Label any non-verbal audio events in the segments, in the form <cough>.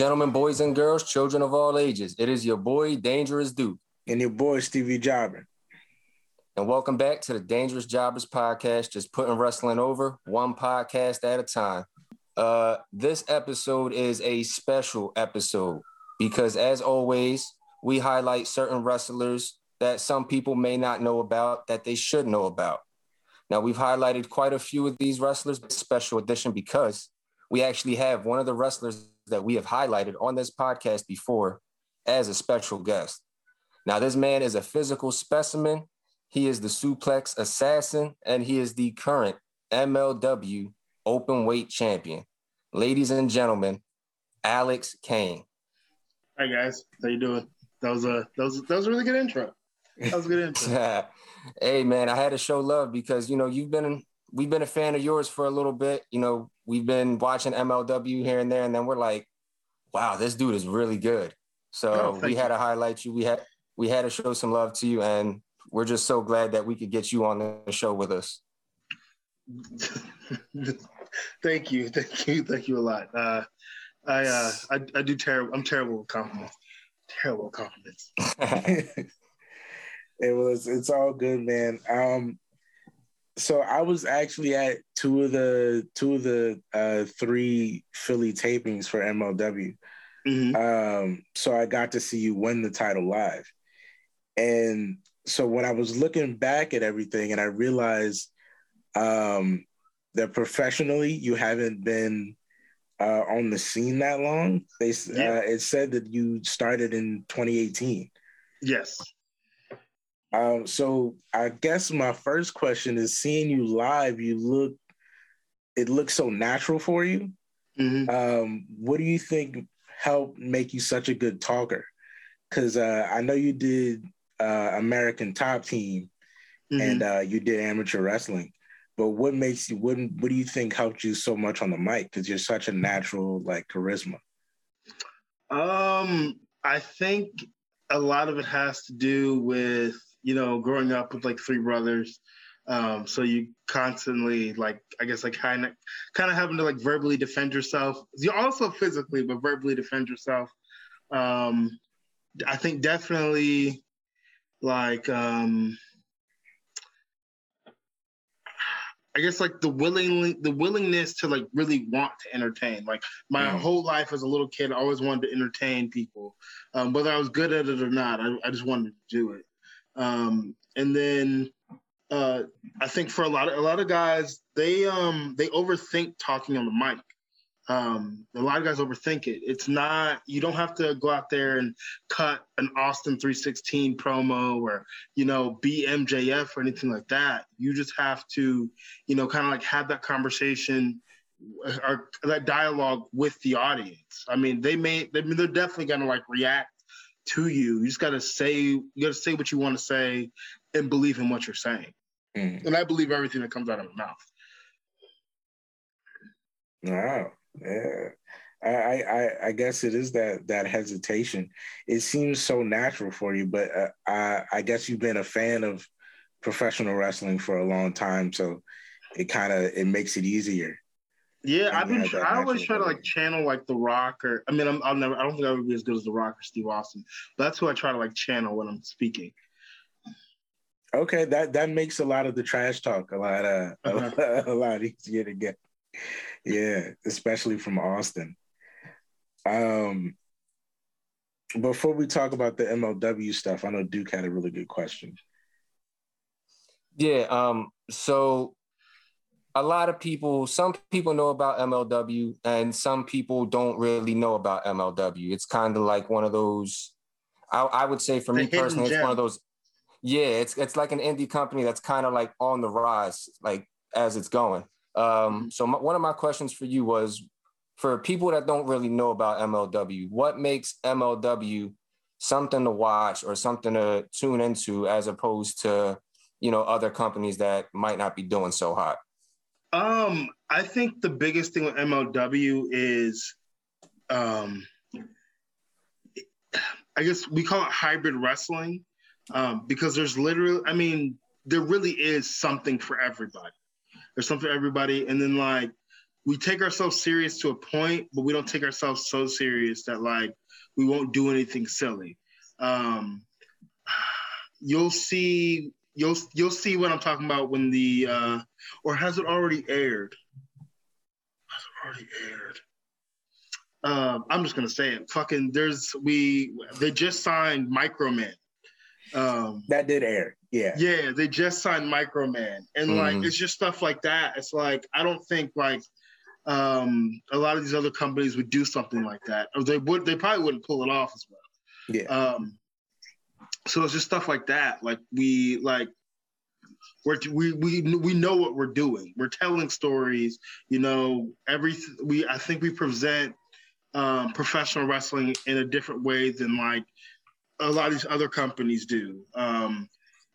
gentlemen, boys and girls, children of all ages, it is your boy, Dangerous Duke. And your boy, Stevie Jobber. And welcome back to the Dangerous Jobbers podcast, just putting wrestling over one podcast at a time. Uh, this episode is a special episode because, as always, we highlight certain wrestlers that some people may not know about that they should know about. Now, we've highlighted quite a few of these wrestlers, special edition, because we actually have one of the wrestlers that we have highlighted on this podcast before as a special guest. Now, this man is a physical specimen. He is the suplex assassin, and he is the current MLW open weight champion. Ladies and gentlemen, Alex Kane. Hi guys, how you doing? That was a that was that was a really good intro. That was a good intro. <laughs> hey man, I had to show love because you know you've been we've been a fan of yours for a little bit. You know, we've been watching MLW here and there, and then we're like, wow, this dude is really good. So Oh, we had to highlight you. We had we had to show some love to you, and we're just so glad that we could get you on the show with us. <laughs> thank you, thank you, thank you a lot. Uh, I, uh, I I do terrible. I'm terrible with compliments. Terrible compliments. <laughs> <laughs> it was it's all good, man. Um so I was actually at two of the two of the uh three Philly tapings for MLW. Mhm. Um so I got to see you win the title live. And so when I was looking back at everything and I realized um that professionally you haven't been uh, on the scene that long. They Yeah. uh, it said that you started in 2018. Yes. Um, so I guess my first question is seeing you live, you look it looks so natural for you. hmm Um, what do you think helped make you such a good talker? Because uh, I know you did uh, American Top Team Mm-hmm. and uh, you did amateur wrestling, but what makes you what what do you think helped you so much on the mic? Because you're such a natural like charisma. Um, I think a lot of it has to do with you know growing up with like three brothers. Um, so you constantly like I guess like kind of kind of having to like verbally defend yourself. You also physically, but verbally defend yourself. Um, I think definitely like um, I guess like the willing the willingness to like really want to entertain. Like my Mhm. whole life as a little kid, I always wanted to entertain people, um, whether I was good at it or not. I, I just wanted to do it. Um, and then uh, I think for a lot of a lot of guys, they um they overthink talking on the mic. Um, a lot of guys overthink it. It's not you don't have to go out there and cut an Austin 316 promo or you know be MJF or anything like that. You just have to you know kind of like have that conversation or that dialogue with the audience. I mean, they may they, they're definitely gonna like react to you. You just gotta say you gotta say what you want to say and believe in what you're saying. Mm. And I believe everything that comes out of my mouth. Wow. Yeah. I, I I guess it is that that hesitation. It seems so natural for you, but uh, I I guess you've been a fan of professional wrestling for a long time, so it kind of it makes it easier. Yeah, I've been. I always try to like channel like The Rock or I mean, I'm, I'll never. I don't think I would be as good as The Rock or Steve Austin. But that's who I try to like channel when I'm speaking. Okay, that that makes a lot of the trash talk a lot uh, <laughs> Uh-huh. a, lot easier to get. Yeah, especially from Austin. Um, before we talk about the MLW stuff, I know Duke had a really good question. Yeah. Um. So a lot of people, some people know about MLW, and some people don't really know about MLW. It's kind of like one of those. I, I would say for The me personally, it's one of those. Yeah, it's it's like an indie company that's kind of like on the rise, like as it's going. Um, so my, one of my questions for you was, for people that don't really know about MLW, what makes MLW something to watch or something to tune into as opposed to you know other companies that might not be doing so hot Um, I think the biggest thing with MLW is, um, I guess we call it hybrid wrestling, um, because there's literally, I mean, there really is something for everybody. There's something for everybody, and then like we take ourselves serious to a point, but we don't take ourselves so serious that like we won't do anything silly. Um, you'll see you'll you'll see what I'm talking about when the uh, or has it already aired? Has it already aired? Um, I'm just gonna say it. Fucking, there's we they just signed Microman. Um, that did air. Yeah. Yeah, they just signed Microman, and mm-hmm. like it's just stuff like that. It's like I don't think like um, a lot of these other companies would do something like that, or they would. They probably wouldn't pull it off as well. Yeah. Um, so it's just stuff like that. Like we like we're we we we know what we're doing. We're telling stories. You know, every we I think we present um, professional wrestling in a different way than like a lot of these other companies do. Um,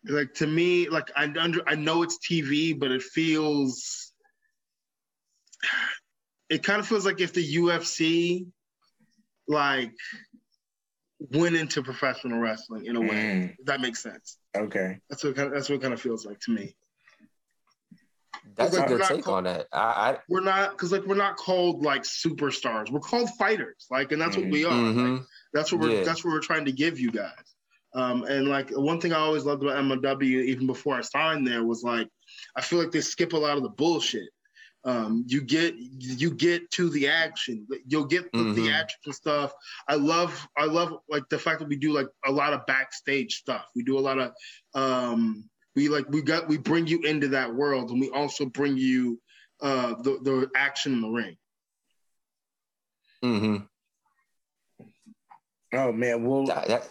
like to me, like I under I know it's TV, but it feels it kind of feels like if the UFC like went into professional wrestling in a way. Mm. that makes sense. Okay. That's what kind of, that's what kind of feels like to me. That's like, a good take called, on that. I, I, we're not because like we're not called like superstars. We're called fighters. Like, and that's mm what we are. Mm-hmm. Like, that's what we're yeah. that's what we're trying to give you guys. Um, and like one thing I always loved about MLW, even before I signed there, was like I feel like they skip a lot of the bullshit. Um, you get you get to the action. You'll get mm-hmm. the action and stuff. I love I love like the fact that we do like a lot of backstage stuff. We do a lot of um, we like we got we bring you into that world, and we also bring you uh, the the action in the ring. Mm-hmm. Oh man, well, that,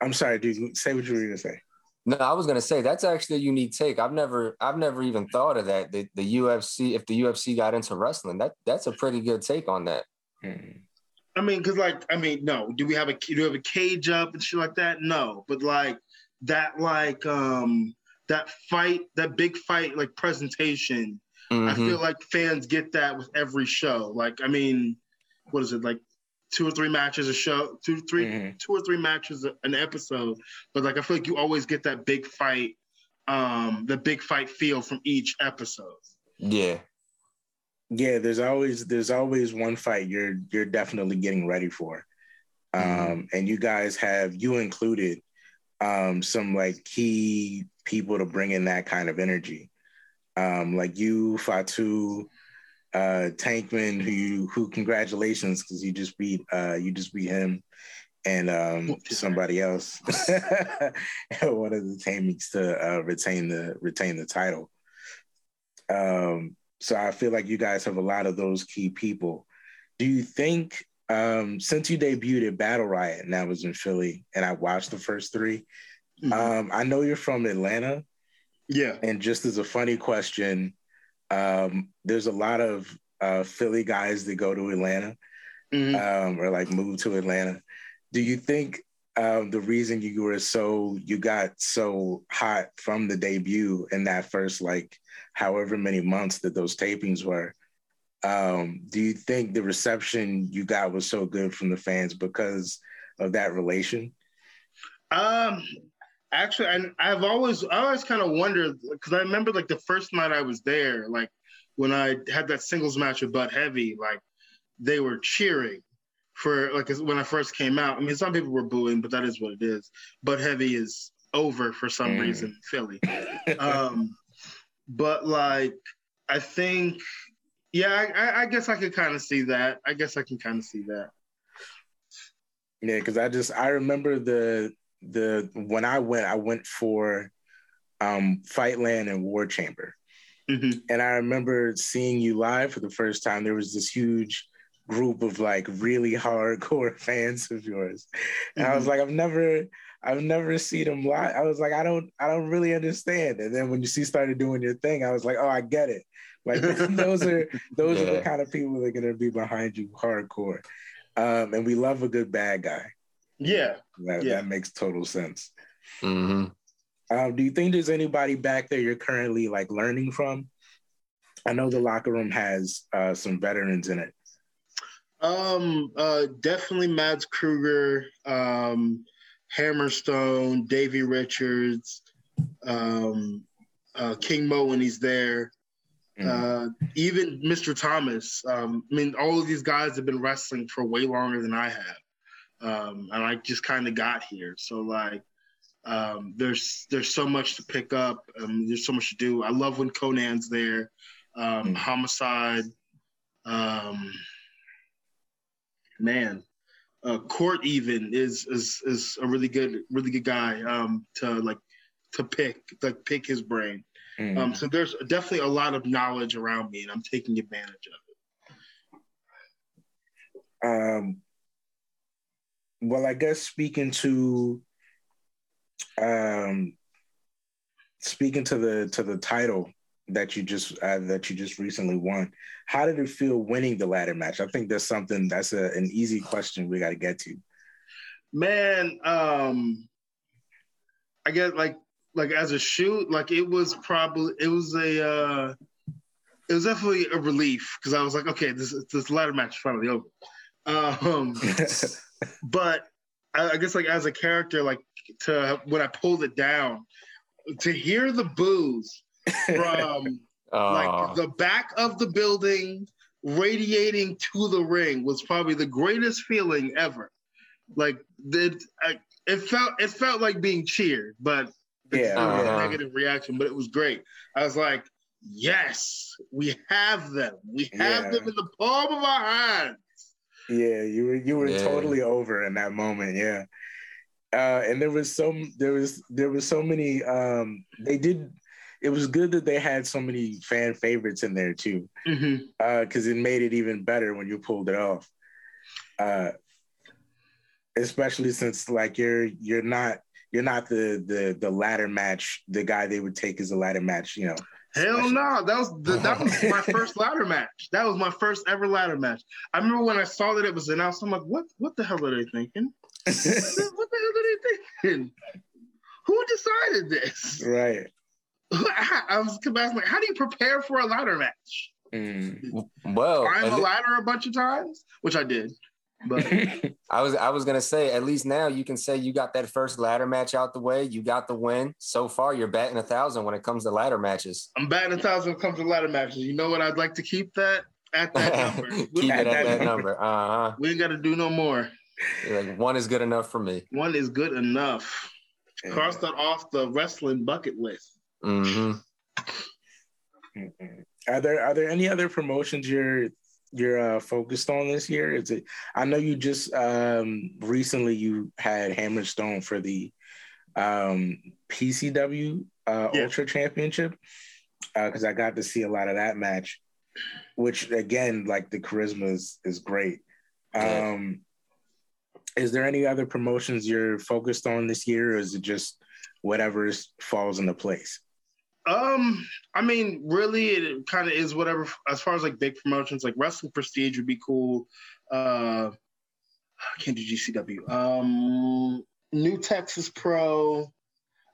I'm sorry, dude. Say what you were gonna say. No, I was gonna say that's actually a unique take. I've never, I've never even thought of that. The, the UFC, if the UFC got into wrestling, that that's a pretty good take on that. Hmm. I mean, because like, I mean, no, do we have a do we have a cage up and shit like that? No, but like that, like um that fight, that big fight, like presentation. Mm-hmm. I feel like fans get that with every show. Like, I mean, what is it like? Two or three matches a show, two, three, mm-hmm. two or three matches an episode. But like I feel like you always get that big fight, um, the big fight feel from each episode. Yeah. Yeah, there's always there's always one fight you're you're definitely getting ready for. Mm-hmm. Um, and you guys have you included um some like key people to bring in that kind of energy. Um, like you, Fatu, uh, Tankman, who you, who congratulations because you just beat uh, you just beat him and um, somebody else, <laughs> one of the teammates to uh, retain the retain the title. Um, so I feel like you guys have a lot of those key people. Do you think um, since you debuted at Battle Riot and that was in Philly, and I watched the first 3 mm-hmm. um, I know you're from Atlanta. Yeah. And just as a funny question, um, there's a lot of uh, Philly guys that go to Atlanta mm-hmm. um, or like move to Atlanta. Do you think um, the reason you were so you got so hot from the debut in that first like however many months that those tapings were? Um, do you think the reception you got was so good from the fans because of that relation? Um, actually, I, I've always I always kind of wondered because I remember like the first night I was there, like when I had that singles match with Budd Heavy, like they were cheering for like when I first came out. I mean, some people were booing, but that is what it is. Budd Heavy is over for some mm. reason, Philly. <laughs> um, but like, I think, yeah, I, I guess I could kind of see that. I guess I can kind of see that. Yeah, because I just I remember the the when I went, I went for um, Fightland and War Chamber. Mm-hmm. And I remember seeing you live for the first time. There was this huge group of like really hardcore <laughs> fans of yours. And mm-hmm. I was mm-hmm. like, I've never I've never seen them live. I was like, I don't I don't really understand. And then when you see started doing your thing, I was like, oh, I get it. Like <laughs> those are those yeah. are the kind of people that are gonna be behind you hardcore. Um, and we love a good bad guy. Yeah. That, yeah. that makes total sense. Mm-hmm. Um, do you think there's anybody back there you're currently like learning from? I know the locker room has uh, some veterans in it. Um, uh, definitely Mads Krügger, um, Hammerstone, Davey Richards, um, uh, King Mo when he's there. Mm. Uh, even Mr. Thomas. Um, I mean, all of these guys have been wrestling for way longer than I have, um, and I just kind of got here. So like, um, there's there's so much to pick up. Um, there's so much to do. I love when Konnan's there. Mm. Homicide. Um, man, uh, Court even is is is a really good really good guy um, to like to pick like pick his brain. Mm. Um, so there's definitely a lot of knowledge around me, and I'm taking advantage of it. Um, well, I guess speaking to um, speaking to the to the title that you just uh, that you just recently won. How did it feel winning the ladder match? I think that's something that's a, an easy question we got to get to. Man, um, I guess like like as a shoot, like it was probably it was a uh, it was definitely a relief because I was like, okay, this this ladder match is finally over. Um, <laughs> but I, I guess like as a character, like to when I pulled it down, to hear the booze from <laughs> like the back of the building radiating to the ring was probably the greatest feeling ever. Like it, it felt it felt like being cheered, but yeah, uh-huh. negative reaction. But it was great. I was like, yes, we have them. We have yeah. them in the palm of our hands. Yeah, you were you were yeah. totally over in that moment. Yeah. Uh, and there was so there was there was so many um, they did it was good that they had so many fan favorites in there too, because mm-hmm. uh, it made it even better when you pulled it off. Uh, especially since like you're you're not you're not the the the ladder match the guy they would take as a ladder match, you know. Hell no, that was the, that was my <laughs> first ladder match. That was my first ever ladder match. I remember when I saw that it was announced. I'm like, what what the hell are they thinking? what, <laughs> the, what the hell are they thinking? Who decided this? Right. <laughs> I was asking, like, how do you prepare for a ladder match? Mm. Well, climb a ladder a bunch of times, which I did. But I was I was gonna say at least now you can say you got that first ladder match out the way. You got the win. So far, you're batting a thousand when it comes to ladder matches. I'm batting a thousand when it comes to ladder matches. You know what? I'd like to keep that at that <laughs> number. keep it at that, that <laughs> number. Uh huh. We ain't got to do no more. like one is good enough for me. One is good enough. Cross that off the wrestling bucket list. Mm-hmm. Are there are there any other promotions you're you're uh, focused on this year? Is it? I know you just um, recently you had Hammerstone for the um, PCW uh, yeah. Ultra Championship because uh, I got to see a lot of that match, which again, like the charisma is is great. Um, is there any other promotions you're focused on this year, or is it just whatever falls into place? Um, I mean, really, it kind of is whatever. As far as like big promotions, like Wrestling Prestige would be cool. Uh, I can't do GCW. Um, New Texas Pro.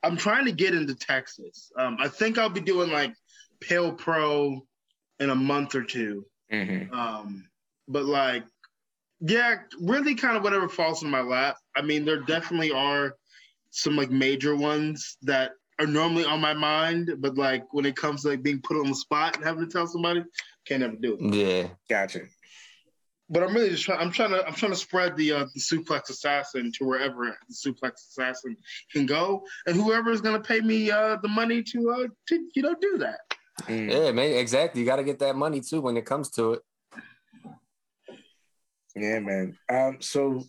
I'm trying to get into Texas. Um, I think I'll be doing like Pale Pro in a month or 2 mm-hmm. Um, but like, yeah, really, kind of whatever falls in my lap. I mean, there definitely are some like major ones that are normally on my mind, but like when it comes to like being put on the spot and having to tell somebody, can't ever do it. Yeah, gotcha. But I'm really just trying. I'm trying to. I'm trying to spread the uh, the suplex assassin to wherever the suplex assassin can go, and whoever is going to pay me uh, the money to uh, to you know do that. Mm. Yeah, man. Exactly. You got to get that money too when it comes to it. Yeah, man. Um, so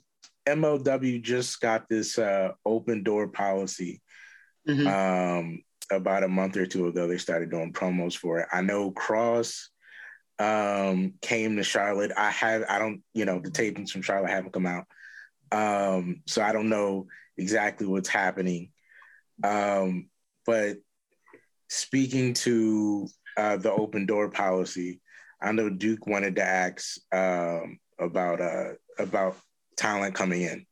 MLW just got this uh, open door policy Mm-hmm. Um, about a month or two ago, they started doing promos for it. I know Cross um, came to Charlotte. I have, I don't, you know, the tapings from Charlotte haven't come out. Um, so I don't know exactly what's happening. Um, but speaking to uh, the open door policy, I know Duke wanted to ask um, about uh, about talent coming in.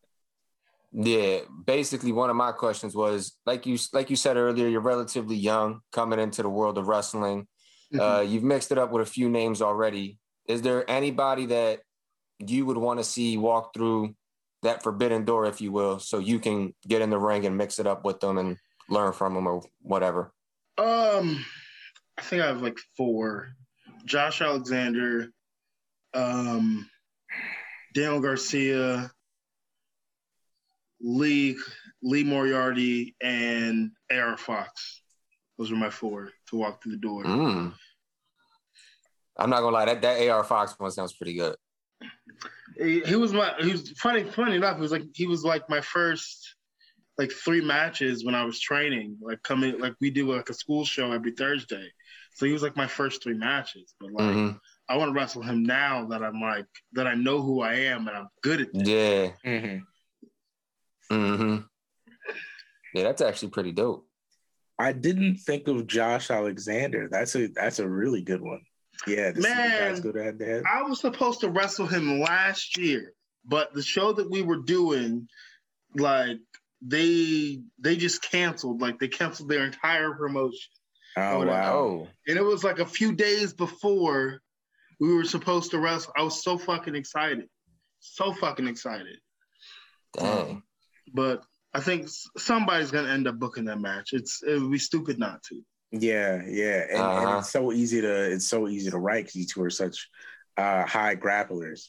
Yeah, basically one of my questions was like you like you said earlier, you're relatively young coming into the world of wrestling. Mm-hmm. Uh, you've mixed it up with a few names already. Is there anybody that you would want to see walk through that forbidden door, if you will, so you can get in the ring and mix it up with them and learn from them or whatever? Um, I think I have like four. Josh Alexander, um, Daniel Garcia, Lee Lee Moriarty, and AR Fox. Those were my four to walk through the door. Mm. I'm not gonna lie, that, that AR Fox one sounds pretty good. He, he was my he was funny funny enough, he was like he was like my first like three matches when I was training, like coming like we do like a school show every Thursday. So he was like my first three matches. But like Mhm. I want to wrestle him now that I'm like that I know who I am and I'm good at this. Yeah. Mm-hmm. Hmm Yeah, that's actually pretty dope. I didn't think of Josh Alexander. That's a that's a really good one. Yeah, to Man. guys go to head. I was supposed to wrestle him last year, but the show that we were doing, like they they just canceled. Like they canceled their entire promotion. Oh Oh, wow. Oh, And it was like a few days before we were supposed to wrestle. I was so fucking excited. So fucking excited. dang. But I think somebody's gonna end up booking that match. It's it would be stupid not to. Yeah, yeah, and, and Uh-huh. it's so easy to it's so easy to write because you two are such uh, high grapplers.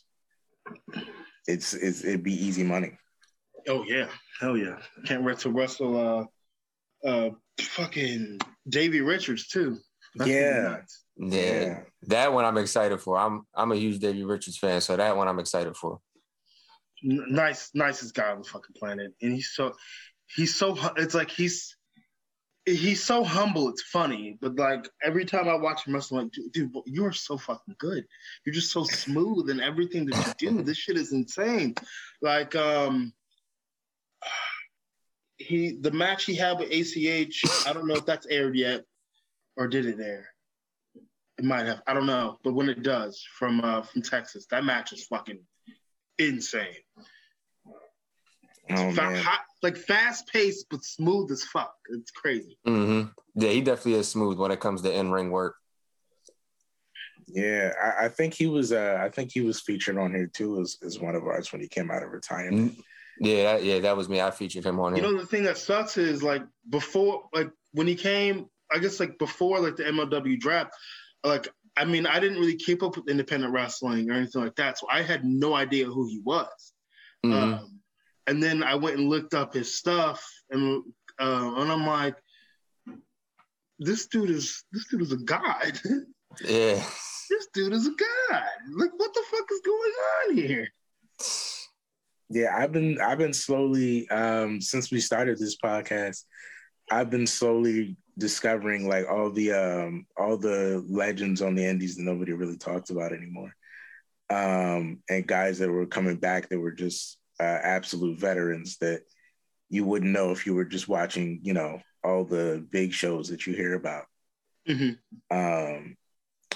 It's it's it'd be easy money. Oh yeah, hell yeah! Can't wait to wrestle uh uh fucking Davey Richards too. That's Yeah. Yeah. Yeah. That one I'm excited for. I'm I'm a huge Davey Richards fan, so that one I'm excited for. Nice, nicest guy on the fucking planet, and he's so he's so it's like he's he's so humble. It's funny, but like every time I watch him wrestle, I'm like, dude, dude, you are so fucking good. You're just so smooth in everything that you do. This shit is insane. Like um. He the match he had with ACH, I don't know if that's aired yet, or did it air? It might have. I don't know, but when it does, from uh, from Texas, that match is fucking insane. Oh Fa- man, hot, like fast paced but smooth as fuck. It's crazy. hmm Yeah, he definitely is smooth when it comes to in ring work. yeah. I, I think he was uh I think he was featured on here too as, as one of ours when he came out of retirement. Mm, Yeah, that, yeah, that was me. I featured him on it. You here. know the thing that sucks is like before, like when he came, I guess like before like the MLW draft, like I mean I didn't really keep up with independent wrestling or anything like that, so I had no idea who he was. Mhm. Um, and then I went and looked up his stuff, and uh, and I'm like, this dude is this dude is a god. yeah. <laughs> this dude is a god. Like, what the fuck is going on here? Yeah, I've been I've been slowly um since we started this podcast, I've been slowly discovering like all the um all the legends on the indies that nobody really talks about anymore. Um and guys that were coming back that were just uh, absolute veterans that you wouldn't know if you were just watching, you know, all the big shows that you hear about. Mhm. Um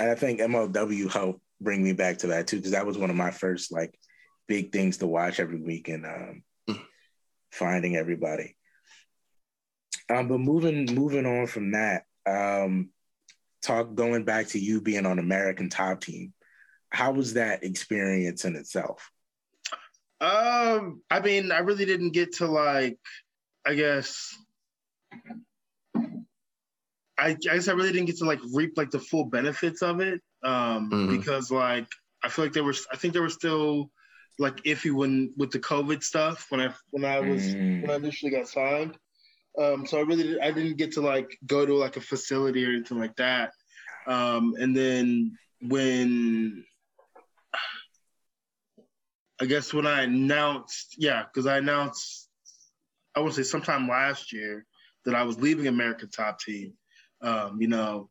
and I think MLW helped bring me back to that too, because that was one of my first like big things to watch every week and um, finding everybody. Um, but moving moving on from that, um, talk going back to you being on American Top Team. How was that experience in itself? Um, I mean, I really didn't get to like, I guess, I, I guess I really didn't get to like reap like the full benefits of it. Um, Mhm. because like I feel like there was, I think there was still like iffy when with the COVID stuff when I when I was Mm. when I initially got signed. Um, so I really did, I didn't get to like go to like a facility or anything like that. Um, and then when I guess when I announced, yeah, because I announced, I would say sometime last year that I was leaving American Top Team. Um, you know,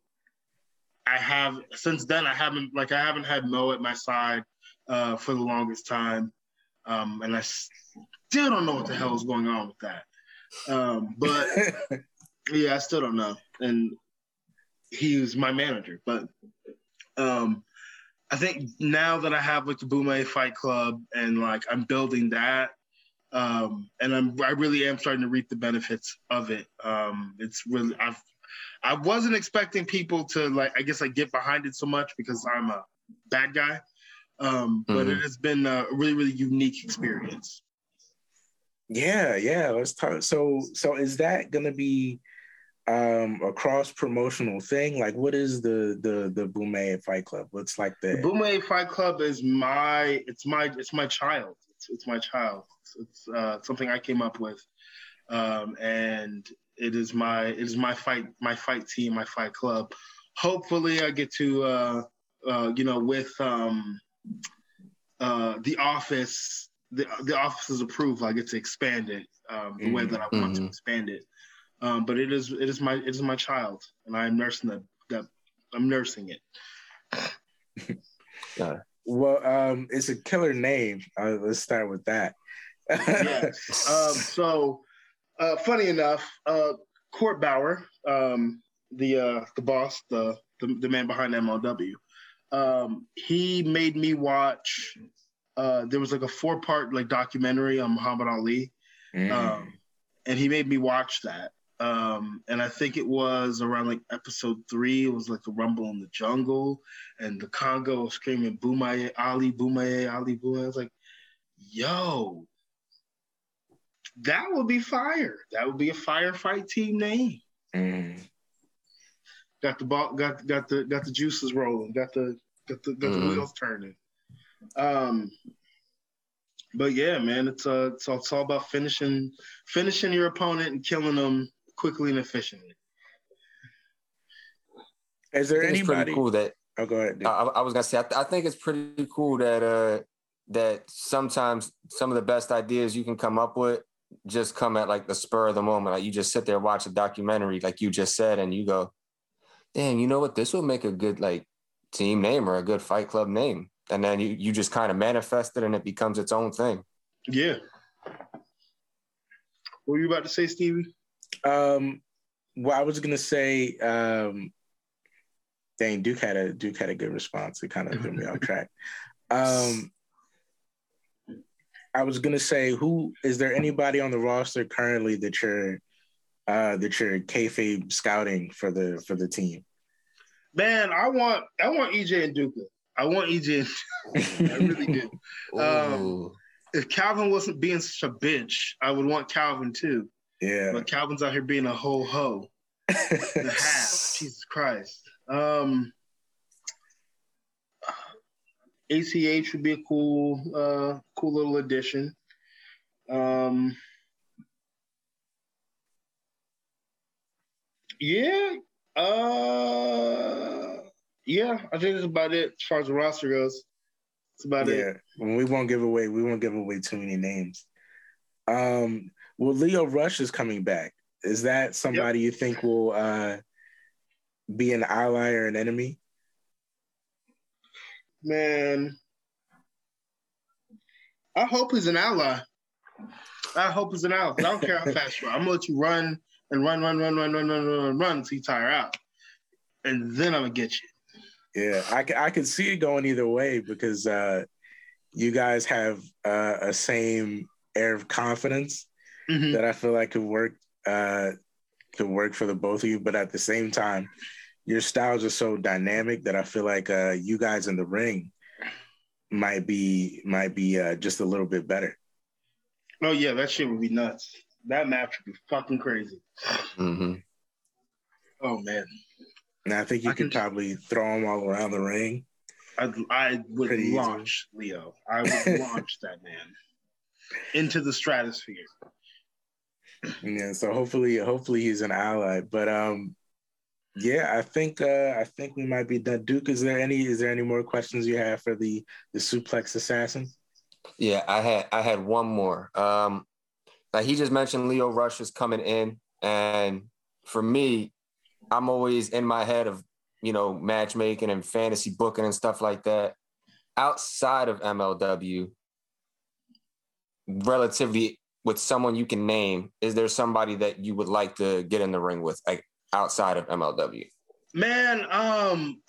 I have since then I haven't like I haven't had Mo at my side uh, for the longest time, um, and I still don't know what the hell is going on with that. Um, <laughs> but yeah, I still don't know. And he was my manager, but um, I think now that I have like the Boom Fight Club and like I'm building that, um, and I'm I really am starting to reap the benefits of it. Um, it's really I've I wasn't expecting people to like I guess like get behind it so much because I'm a bad guy, um, but Mhm. it has been a really really unique experience. Yeah, yeah. Let's talk. So, so is that going to be um a cross promotional thing? Like, what is the the the Bomaye Fight Club? What's like the, the Fight Club is my it's my it's my child. It's, it's my child. It's, it's uh, something I came up with, um, and it is my it is my fight my fight team my fight club. Hopefully, I get to uh, uh, you know with um, uh, the office the the office's approval. I get to expand it um, the mm-hmm. way that I want mm-hmm. to expand it. Um, but it is it is my it is my child, and I am nursing that that I'm nursing it. <laughs> yeah. Well, um, it's a killer name. Uh, let's start with that. yeah. <laughs> Um, so, uh, funny enough, uh, Court Bauer, um, the uh, the boss, the, the, the man behind MLW, um, he made me watch. Uh, there was like a four part like documentary on Muhammad Ali, mm. um, and he made me watch that. Um, and I think it was around like episode three. It was like the rumble in the jungle, and the Congo screaming "Bomaye Ali, Bomaye Ali, Bomaye." I was like, "Yo, that would be fire. That would be a firefight team name." Mm. Got the ball, got got the got the juices rolling, got the got the got mm. the mm-hmm. wheels turning. Um, but yeah, man, it's uh, it's all, it's all about finishing finishing your opponent and killing them quickly and efficiently. Is there anybody cool that? Oh, go ahead. I, I, was gonna say, I, th- I, think it's pretty cool that uh that sometimes some of the best ideas you can come up with just come at like the spur of the moment. Like you just sit there watch a documentary, like you just said, and you go, "Damn, you know what? This would make a good like team name or a good fight club name." And then you you just kind of manifest it, and it becomes its own thing. Yeah. What were you about to say, Stevie? Um, well, I was gonna say, um, dang, Duke had a Duke had a good response. It kind of threw me off <laughs> track. Um, I was gonna say, who is there anybody on the roster currently that you're uh, that you're kayfabe scouting for the for the team? Man, I want I want EJ Nduka. I want EJ. I really do. <laughs> Um, if Calvin wasn't being such a bitch, I would want Calvin too. Yeah. But Calvin's out here being a whole hoe. <laughs> half. Jesus Christ. Um, ACH would be a cool, uh, cool little addition. Um, yeah, uh, yeah, I think that's about it as far as the roster goes. That's about yeah. it. Yeah, we won't give away. We won't give away too many names. Um, well, Lio Rush is coming back. Is that somebody yep. you think will uh, be an ally or an enemy? Man, I hope he's an ally. I hope he's an ally. I don't care how <laughs> fast you are. I'm gonna let you run and run, run, run, run, run, run, run, run, run until you tire out, and then I'm gonna get you. Yeah, I I could see it going either way because uh, you guys have uh, a same air of confidence mm-hmm. that I feel like could work uh, could work for the both of you. But at the same time, your styles are so dynamic that I feel like uh, you guys in the ring might be might be uh, just a little bit better. Oh yeah, that shit would be nuts. That match would be fucking crazy. Mm-hmm. Oh man. And I think you I could can... probably throw them all around the ring. I, I would Pretty launch easy. Lio. I would <laughs> launch that man into the stratosphere. Yeah, so hopefully, hopefully he's an ally. But um, yeah, I think uh, I think we might be done. Duke, is there any is there any more questions you have for the the suplex assassin? Yeah, I had I had one more. Um, like he just mentioned, Lio Rush is coming in, and for me, I'm always in my head of you know matchmaking and fantasy booking and stuff like that. Outside of MLW, relatively with someone you can name, is there somebody that you would like to get in the ring with, like outside of MLW? Man, um,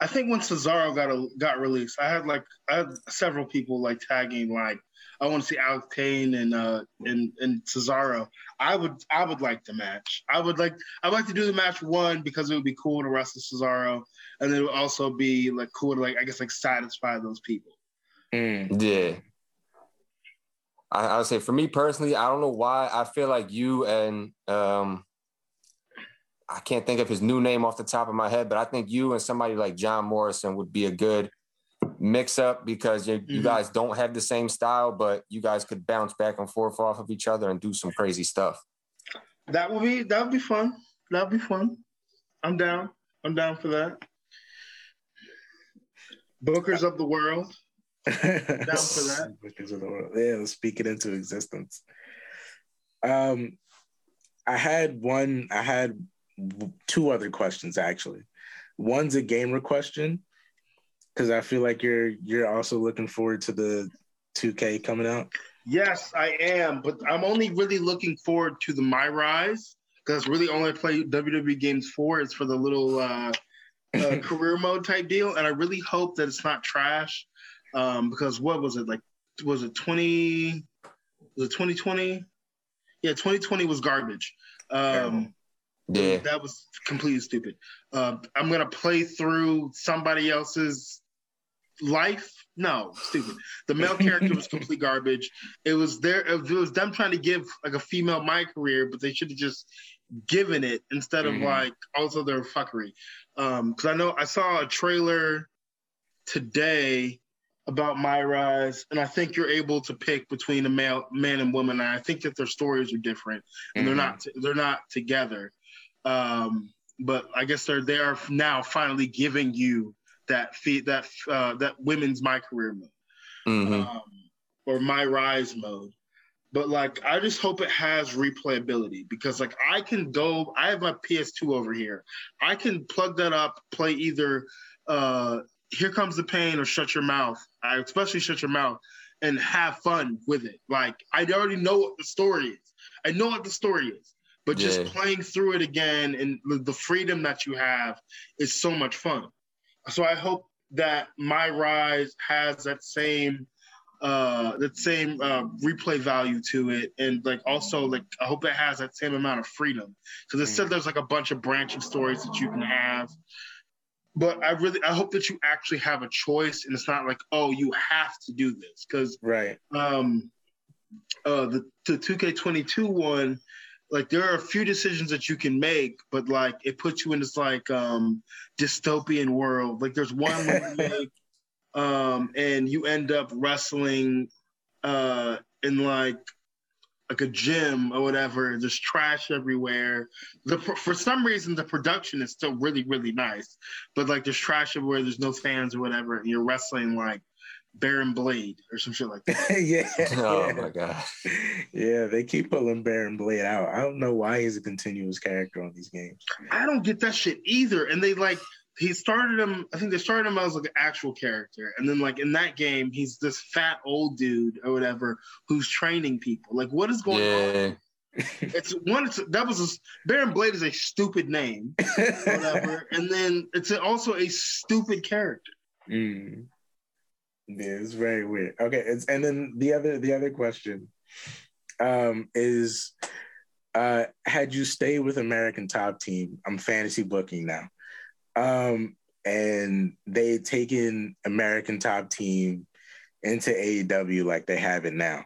I think when Cesaro got a, got released, I had like I had several people like tagging like I want to see Alex Kane and uh and and Cesaro. I would I would like the match. I would like I'd like to do the match one because it would be cool to wrestle Cesaro, and it would also be like cool to like I guess like satisfy those people. Mm. Yeah. I, I would say for me personally, I don't know why I feel like you and um I can't think of his new name off the top of my head, but I think you and somebody like John Morrison would be a good mix up because you, mm-hmm. you guys don't have the same style, but you guys could bounce back and forth off of each other and do some crazy stuff. That would be that would be fun. That would be fun. I'm down. I'm down for that. Bookers of the world. <laughs> down for that. Bookers of the world. Yeah, speak it into existence. Um, I had one. I had two other questions actually. One's a gamer question because I feel like you're you're also looking forward to the 2K coming out. Yes, I am, but I'm only really looking forward to the My Rise because really only play WWE games for is for the little uh, uh, <laughs> career mode type deal, and I really hope that it's not trash um, because what was it like? Was it 20? Was it 2020? Yeah, 2020 was garbage. Um, yeah, that was completely stupid. Uh, I'm gonna play through somebody else's life. No, stupid. The male <laughs> character was complete garbage. It was there. It was them trying to give like a female my career, but they should have just given it instead of mm-hmm. like also their fuckery. Um, because I know I saw a trailer today about my rise, and I think you're able to pick between a male man and woman. And I think that their stories are different, and mm-hmm. they're not they're not together. Um, but I guess they're they are now finally giving you that feed that uh, that women's my career mode mm-hmm. um, or my rise mode. But like, I just hope it has replayability because like I can go. I have my PS2 over here. I can plug that up, play either uh, "Here Comes the Pain" or "Shut Your Mouth." I especially "Shut Your Mouth" and have fun with it. Like I already know what the story is. I know what the story is but just yeah. playing through it again and the freedom that you have is so much fun. So I hope that my rise has that same uh that same uh replay value to it and like also like i hope it has that same amount of freedom because it said mm. there's like a bunch of branching stories that you can have but i really i hope that you actually have a choice and it's not like oh you have to do this because right um uh the, the 2k22 one like there are a few decisions that you can make, but like it puts you in this like um dystopian world. Like there's one where you <laughs> make um and you end up wrestling uh in like like a gym or whatever. There's trash everywhere. The for some reason the production is still really really nice, but like there's trash everywhere. There's no fans or whatever, and you're wrestling like Baron Blade or some shit like that. <laughs> yeah. Oh yeah. my god. <laughs> Yeah, they keep pulling Baron Blade out. I don't know why he's a continuous character on these games. I don't get that shit either. And they like he started him. I think they started him as like an actual character, and then like in that game, he's this fat old dude or whatever who's training people. Like, what is going yeah. on? <laughs> it's one. It's, that was a, Baron Blade is a stupid name, whatever, and then it's also a stupid character. Mm. Yeah, it's very weird. Okay, it's, and then the other the other question um, is, uh, had you stayed with American Top Team? I'm fantasy booking now, um, and they taken American Top Team into AEW like they have it now.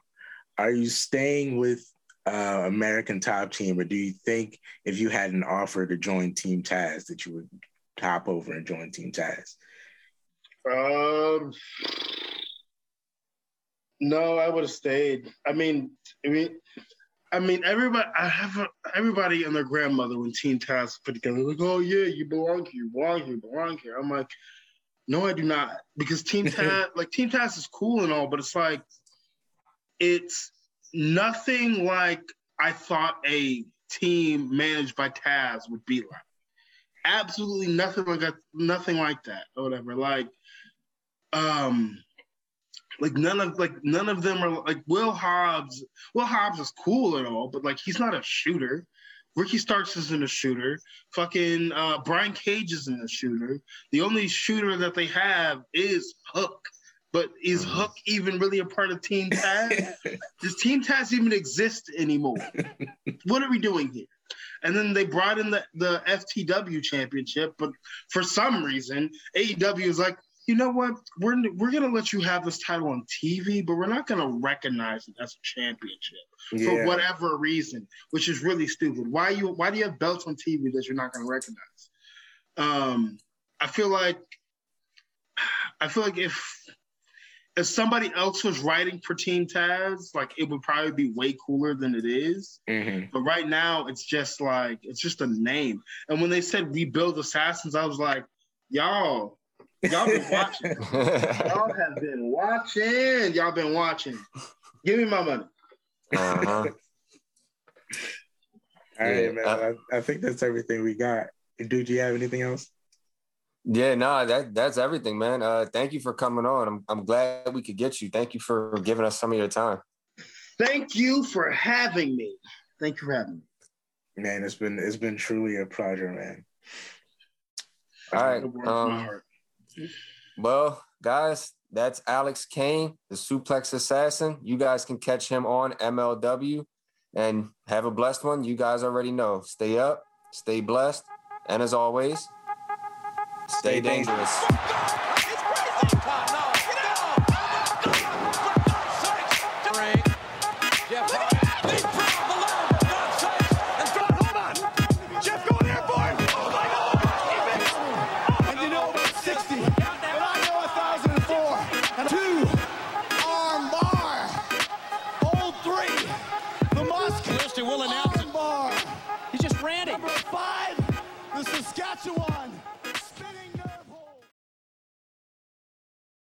Are you staying with uh, American Top Team, or do you think if you had an offer to join Team Taz that you would hop over and join Team Taz? Um, no, I would have stayed. I mean, I mean, I mean, everybody. I have a, everybody and their grandmother when Team Taz put together, like, oh yeah, you belong here, you belong here, you belong here. I'm like, no, I do not, because Team <laughs> Taz, like Team Taz is cool and all, but it's like, it's nothing like I thought a team managed by Taz would be like. Absolutely nothing like that, nothing like that, or whatever. Like, um, like none of like none of them are like Will Hobbs. Will Hobbs is cool and all, but like he's not a shooter. Ricky Starks isn't a shooter. Fucking uh, Brian Cage isn't a shooter. The only shooter that they have is Hook. But is mm-hmm. Hook even really a part of Team <laughs> Taz? Does Team Taz even exist anymore? what are we doing here? And then they brought in the, the FTW championship, but for some reason, AEW is like, you know what? We're we're gonna let you have this title on TV, but we're not gonna recognize it as a championship Yeah. for whatever reason, which is really stupid. Why you why do you have belts on TV that you're not gonna recognize? Um, I feel like I feel like if if somebody else was writing for Team Taz, like it would probably be way cooler than it is. Mhm. But right now, it's just like it's just a name. And when they said rebuild assassins, I was like, y'all, y'all been watching. <laughs> y'all have been watching. Y'all been watching. Give me my money. uh-huh. <laughs> All right, Yeah, man. uh, I, I think that's everything we got. Dude, do you have anything else? Yeah, no, that that's everything, man. Uh, thank you for coming on. I'm I'm glad we could get you. Thank you for giving us some of your time. Thank you for having me. Thank you for having me. Man, it's been it's been truly a pleasure, man. All right. The words of my Um, heart. Well, guys, that's Alex Kane, the Suplex Assassin. You guys can catch him on MLW and have a blessed one. You guys already know. Stay up, stay blessed, and as always, stay Stay dangerous. dangerous.